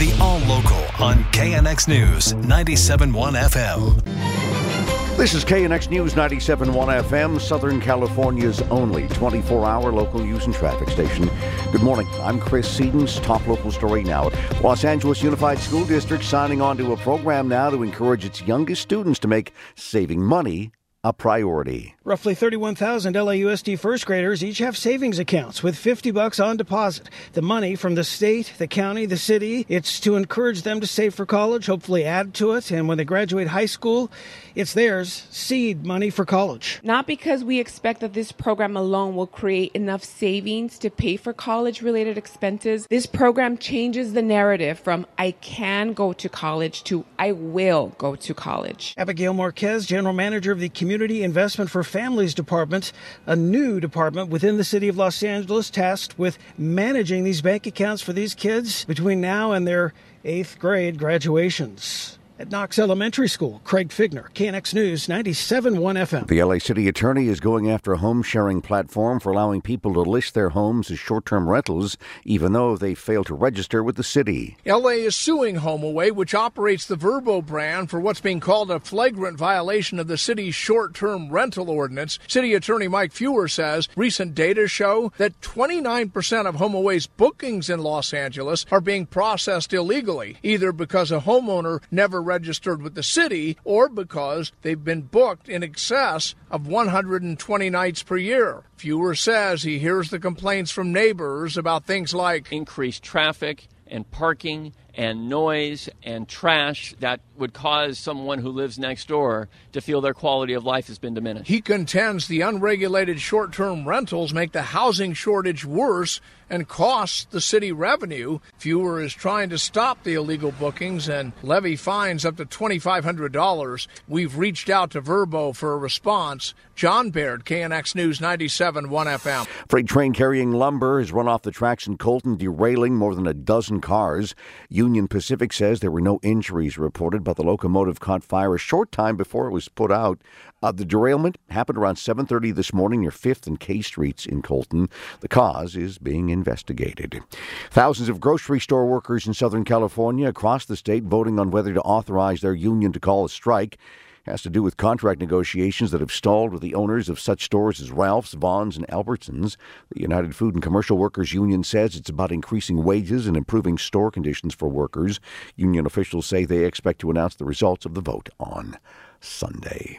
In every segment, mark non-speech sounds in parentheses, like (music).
The All Local on KNX News 97.1 FM. This is KNX News 97.1 FM, Southern California's only 24-hour local news and traffic station. Good morning. I'm Chris Seaton's Top local story now. Los Angeles Unified School District signing on to a program now to encourage its youngest students to make saving money a priority. Roughly 31,000 LAUSD first graders each have savings accounts with 50 bucks on deposit. The money from the state, the county, the city, it's to encourage them to save for college, hopefully add to it, and when they graduate high school, it's theirs, seed money for college. Not because we expect that this program alone will create enough savings to pay for college related expenses. This program changes the narrative from I can go to college to I will go to college. Abigail Marquez, general manager of the Community Investment for Families Department, a new department within the city of Los Angeles tasked with managing these bank accounts for these kids between now and their eighth grade graduations. At Knox Elementary School, Craig Fiegener, KNX News 97.1 FM. The LA City Attorney is going after a home sharing platform for allowing people to list their homes as short term rentals, even though they fail to register with the city. LA is suing HomeAway, which operates the Vrbo brand, for what's being called a flagrant violation of the city's short term rental ordinance. City Attorney Mike Feuer says recent data show that 29% of HomeAway's bookings in Los Angeles are being processed illegally, either because a homeowner never registered with the city or because they've been booked in excess of 120 nights per year. Feuer says he hears the complaints from neighbors about things like increased traffic and parking and noise and trash that would cause someone who lives next door to feel their quality of life has been diminished. He contends the unregulated short term rentals make the housing shortage worse and cost the city revenue. Feuer is trying to stop the illegal bookings and levy fines up to $2,500. We've reached out to Vrbo for a response. John Baird, KNX News 97 1 FM. Freight train carrying lumber has run off the tracks in Colton, derailing more than a dozen cars. Union Pacific says there were no injuries reported, but the locomotive caught fire a short time before it was put out. Uh, the derailment happened around 7:30 this morning near 5th and K Streets in Colton. The cause is being investigated. Thousands of grocery store workers in Southern California across the state voting on whether to authorize their union to call a strike has to do with contract negotiations that have stalled with the owners of such stores as Ralph's, Vons, and Albertsons. The United Food and Commercial Workers Union says it's about increasing wages and improving store conditions for workers. Union officials say they expect to announce the results of the vote on Sunday.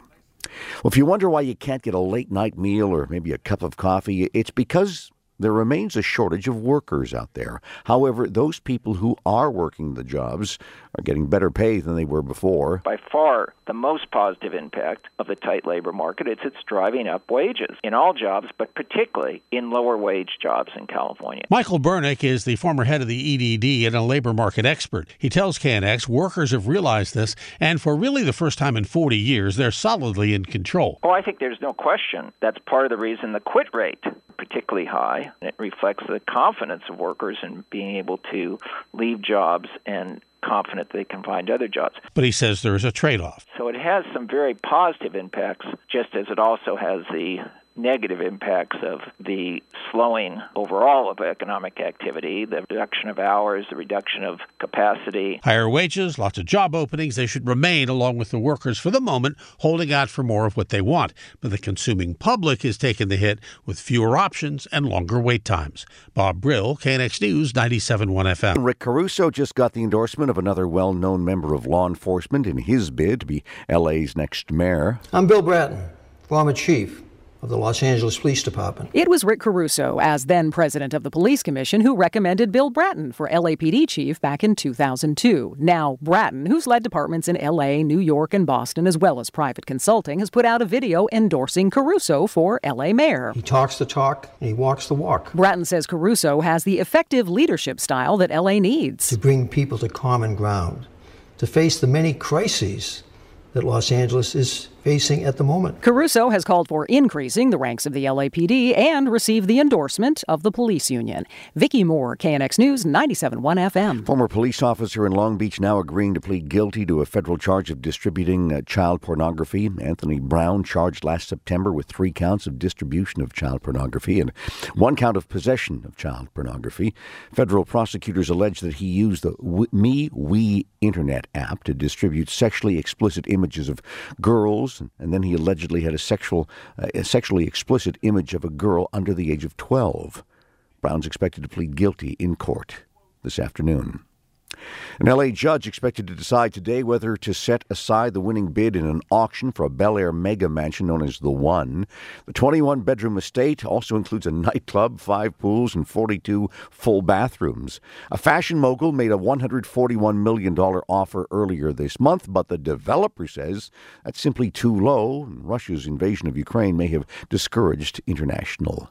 Well, if you wonder why you can't get a late night meal or maybe a cup of coffee, it's because there remains a shortage of workers out there. However, those people who are working the jobs are getting better pay than they were before. By far, the most positive impact of the tight labor market is it's driving up wages in all jobs, but particularly in lower wage jobs in California. Michael Bernick is the former head of the EDD and a labor market expert. He tells KNX workers have realized this, and for really the first time in 40 years, they're solidly in control. Oh, I think there's no question that's part of the reason the quit rate particularly high. It reflects the confidence of workers in being able to leave jobs and confident they can find other jobs. But he says there is a trade off. So it has some very positive impacts, just as it also has the negative impacts of the slowing overall of economic activity, the reduction of hours, the reduction of capacity. Higher wages, lots of job openings, they should remain along with the workers for the moment, holding out for more of what they want. But the consuming public is taking the hit with fewer options and longer wait times. Bob Brill, KNX News, 97.1 FM. Rick Caruso just got the endorsement of another well known member of law enforcement in his bid to be LA's next mayor. I'm Bill Bratton, former chief of the Los Angeles Police Department. It was Rick Caruso, as then president of the Police Commission, who recommended Bill Bratton for LAPD chief back in 2002. Now, Bratton, who's led departments in LA, New York, and Boston, as well as private consulting, has put out a video endorsing Caruso for LA mayor. He talks the talk and he walks the walk. Bratton says Caruso has the effective leadership style that LA needs to bring people to common ground, to face the many crises that Los Angeles is facing at the moment. Caruso has called for increasing the ranks of the LAPD and received the endorsement of the police union. Vicki Moore, KNX News, 97.1 FM. Former police officer in Long Beach now agreeing to plead guilty to a federal charge of distributing uh, child pornography. Anthony Brown charged last September with three counts of distribution of child pornography and one count of possession of child pornography. Federal prosecutors allege that he used the MeWe internet app to distribute sexually explicit images of girls and then he allegedly had a sexual, uh, a sexually explicit image of a girl under the age of 12. Brown's expected to plead guilty in court this afternoon. An LA judge expected to decide today whether to set aside the winning bid in an auction for a Bel Air mega mansion known as The One. The 21 bedroom estate also includes a (laughs) nightclub, five pools, and 42 full bathrooms. A fashion mogul made a $141 million offer earlier this month, but the developer says that's simply too low, and Russia's invasion of Ukraine may have discouraged international